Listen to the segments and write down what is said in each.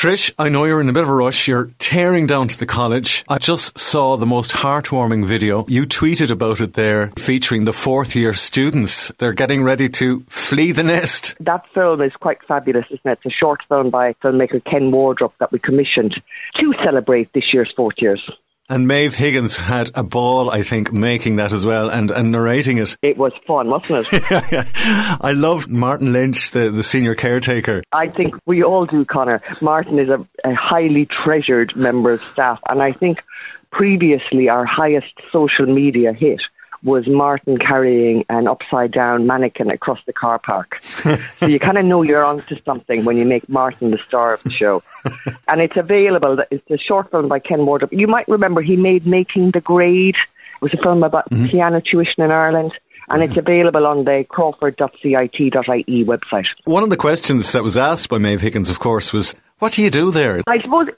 Trish, I know you're in a bit of a rush. You're tearing down to the college. I just saw the most heartwarming video. You tweeted about it there, featuring the fourth year students. They're getting ready to flee the nest. That film is quite fabulous, isn't it? It's a short film by filmmaker Ken Wardrop that we commissioned to celebrate this year's fourth years. And Maeve Higgins had a ball, I think, making that as well and, and narrating it. It was fun, wasn't it? I loved Martin Lynch, the, the senior caretaker. I think we all do, Conor. Martin is a, a highly treasured member of staff, and I think previously our highest social media hit was Martin carrying an upside down mannequin across the car park. so you kind of know you're onto something when you make Martin the star of the show. and it's available. It's a short film by Ken Wardrop. You might remember he made Making the Grade. It was a film about mm-hmm. piano tuition in Ireland and it's available on the crawford.cit.ie website. One of the questions that was asked by Maeve Higgins, of course, was, what do you do there? I suppose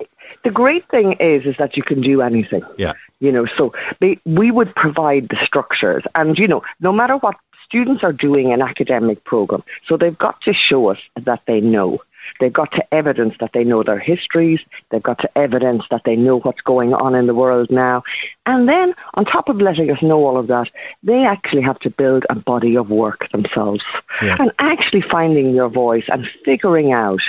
the great thing is is that you can do anything. Yeah. You know, so they, we would provide the structures, and you know, no matter what students are doing an academic program, so they've got to show us that they know. They've got to evidence that they know their histories. They've got to evidence that they know what's going on in the world now. And then, on top of letting us know all of that, they actually have to build a body of work themselves. Yeah. And actually finding your voice and figuring out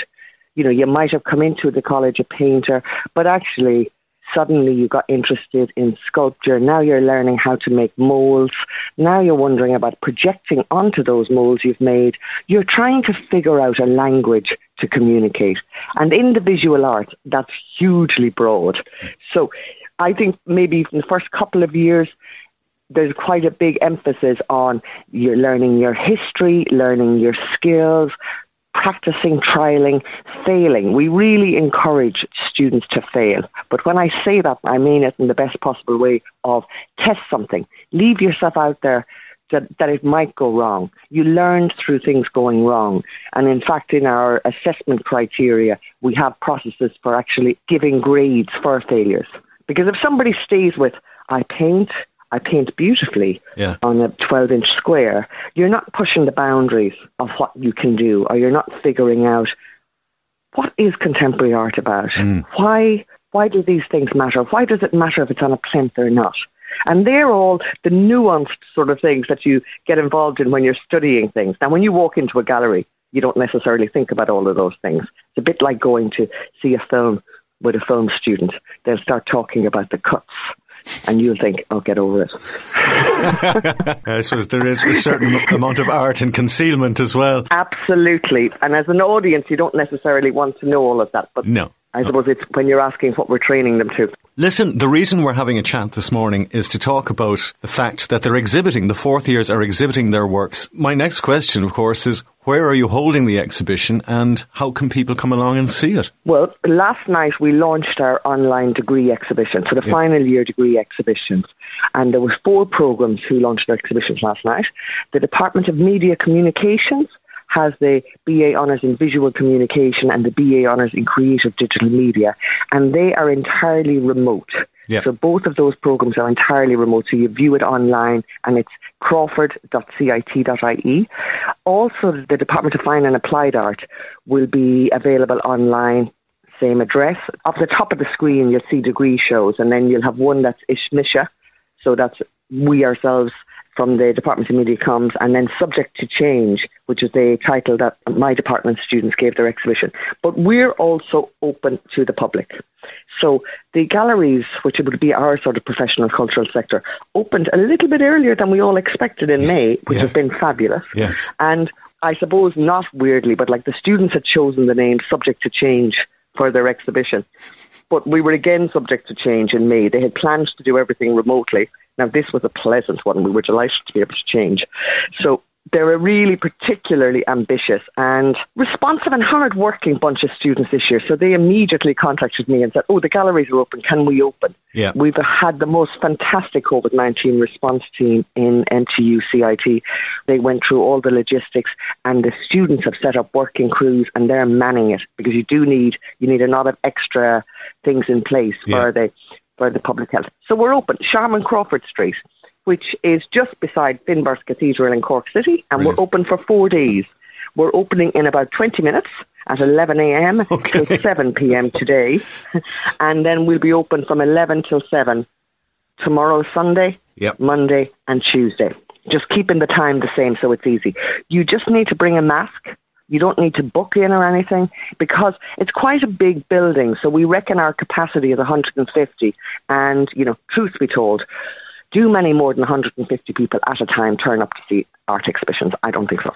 you know, you might have come into the college a painter, but actually suddenly you got interested in sculpture. Now you're learning how to make molds. Now you're wondering about projecting onto those molds you've made. You're trying to figure out a language to communicate. And in the visual arts, that's hugely broad. So I think maybe in the first couple of years, there's quite a big emphasis on you're learning your history, learning your skills, practicing, trialing, failing. We really encourage students to fail. But when I say that, I mean it in the best possible way of test something. Leave yourself out there that, that it might go wrong. You learn through things going wrong. And in fact, in our assessment criteria, we have processes for actually giving grades for failures. Because if somebody stays with, I paint, I paint beautifully yeah. on a 12 inch square, you're not pushing the boundaries of what you can do, or you're not figuring out what is contemporary art about? Mm. Why, why do these things matter? Why does it matter if it's on a plinth or not? And they're all the nuanced sort of things that you get involved in when you're studying things. Now, when you walk into a gallery, you don't necessarily think about all of those things. It's a bit like going to see a film with a film student. They'll start talking about the cuts and you'll think, "I'll get over it." I suppose there is a certain amount of art and concealment as well. Absolutely, and as an audience, you don't necessarily want to know all of that, but no. I suppose it's when you're asking what we're training them to. Listen, the reason we're having a chat this morning is to talk about the fact that they're exhibiting, the fourth years are exhibiting their works. My next question, of course, is where are you holding the exhibition and how can people come along and see it? Well, last night we launched our online degree exhibition, so the yeah. final year degree exhibitions. And there were four programs who launched their exhibitions last night. The Department of Media Communications, has the BA Honours in Visual Communication and the BA Honours in Creative Digital Media, and they are entirely remote. Yep. So both of those programs are entirely remote. So you view it online and it's crawford.cit.ie. Also, the Department of Fine and Applied Art will be available online, same address. Up the top of the screen, you'll see degree shows, and then you'll have one that's Uismithse. So that's we ourselves from the Department of Media Comms, and then Subject to Change, which is the title that my department students gave their exhibition. But we're also open to the public. So the galleries, which would be our sort of professional cultural sector, opened a little bit earlier than we all expected in May, which Yeah. has been fabulous. Yes. And I suppose not weirdly, but like the students had chosen the name Subject to Change for their exhibition. But we were again subject to change in May. They had planned to do everything remotely. Now, this was a pleasant one. We were delighted to be able to change. So they're a really particularly ambitious and responsive and hard-working bunch of students this year. So they immediately contacted me and said, oh, the galleries are open. Can we open? Yeah. We've had the most fantastic COVID 19 response team in MTU CIT. They went through all the logistics, and the students have set up working crews and they're manning it because you do need you need a lot of extra things in place Yeah. for the for the public health. So we're open, Sharman Crawford Street, which is just beside Fin Barre's Cathedral in Cork City, and Brilliant. we're open for four days. We're opening in about 20 minutes at 11 a.m. Okay. till 7 p.m. today, and then we'll be open from 11 till 7 tomorrow, Sunday, Yep. Monday, and Tuesday. Just keeping the time the same so it's easy. You just need to bring a mask. You don't need to book in or anything because it's quite a big building. So we reckon our capacity is 150. And, you know, truth be told, do many more than 150 people at a time turn up to see art exhibitions? I don't think so.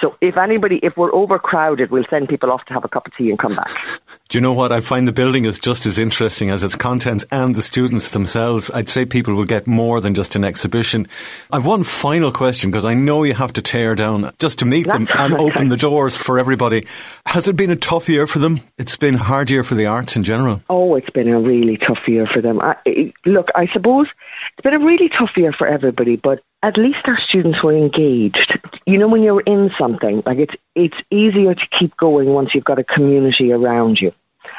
So if anybody, if we're overcrowded, we'll send people off to have a cup of tea and come back. Do you know what? I find the building is just as interesting as its content and the students themselves. I'd say people will get more than just an exhibition. I've one final question because I know you have to tear down just to meet them and open the doors for everybody. Has it been a tough year for them? It's been a hard year for the arts in general. Oh, it's been a really tough year for them. I, it, look, I suppose it's been a really tough year for everybody, but at least our students were engaged. You know, when you're in something, like it's it's easier to keep going once you've got a community around you.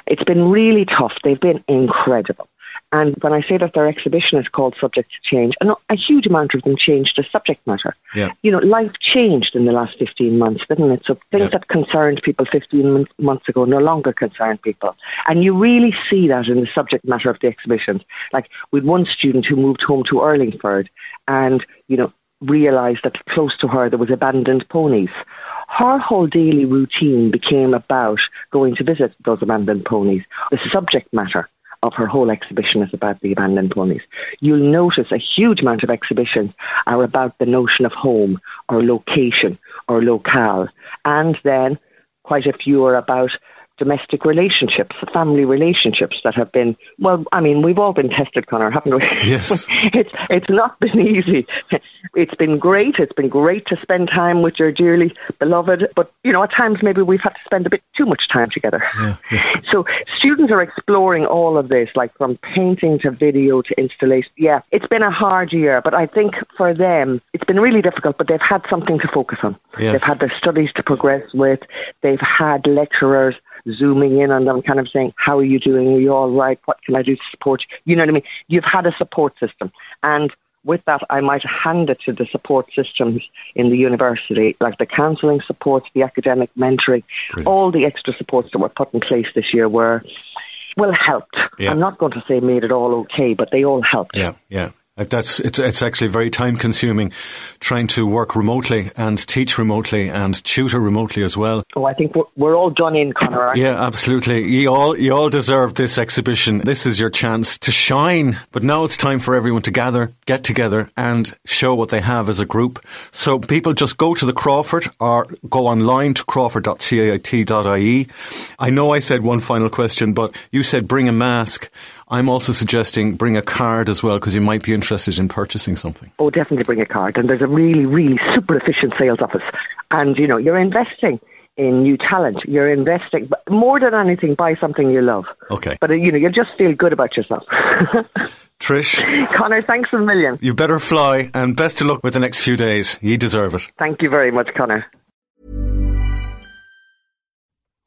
It's been really tough. They've been incredible. And when I say that their exhibition is called Subject to Change, a, a huge amount of them changed the subject matter. Yeah. You know, life changed in the last 15 months, didn't it? So things Yeah. that concerned people 15 mon- months ago no longer concern people. And you really see that in the subject matter of the exhibitions. Like with one student who moved home to Erlingford and, you know, realised that close to her there was abandoned ponies. Her whole daily routine became about going to visit those abandoned ponies. The subject matter of her whole exhibition is about the abandoned ponies. You'll notice a huge amount of exhibitions are about the notion of home or location or locale. And then quite a few are about domestic relationships, family relationships that have been, well, I mean, we've all been tested, Conor, haven't we? Yes. it's, it's not been easy. It's been great. It's been great to spend time with your dearly beloved, but, you know, at times maybe we've had to spend a bit too much time together. So students are exploring all of this, like from painting to video to installation. Yeah, it's been a hard year, but I think for them, it's been really difficult, but they've had something to focus on. Yes. They've had their studies to progress with. They've had lecturers zooming in on them, kind of saying, How are you doing? Are you all right? What can I do to support you? You know what I mean? You've had a support system. And with that, I might hand it to the support systems in the university, like the counselling support, the academic mentoring, all the extra supports that were put in place this year were, well, helped. Yeah. I'm not going to say made it all okay, but they all helped. Yeah, yeah. That's it's it's actually very time consuming trying to work remotely and teach remotely and tutor remotely as well. Oh, I think we're, we're all done in, Conor. Yeah, absolutely. You all you all deserve this exhibition. This is your chance to shine. But now it's time for everyone to gather, get together and show what they have as a group. So people just go to the Crawford or go online to crawford.cit.ie. I know I said one final question, but you said bring a mask. I'm also suggesting bring a card as well because you might be interested in purchasing something. Oh, definitely bring a card. And there's a really, really super efficient sales office. And, you know, you're investing in new talent. You're investing, but more than anything, buy something you love. Okay. But, uh, you know, you just feel good about yourself. Trish, Conor, thanks a million. you better fly and best of luck with the next few days. You deserve it. Thank you very much, Conor.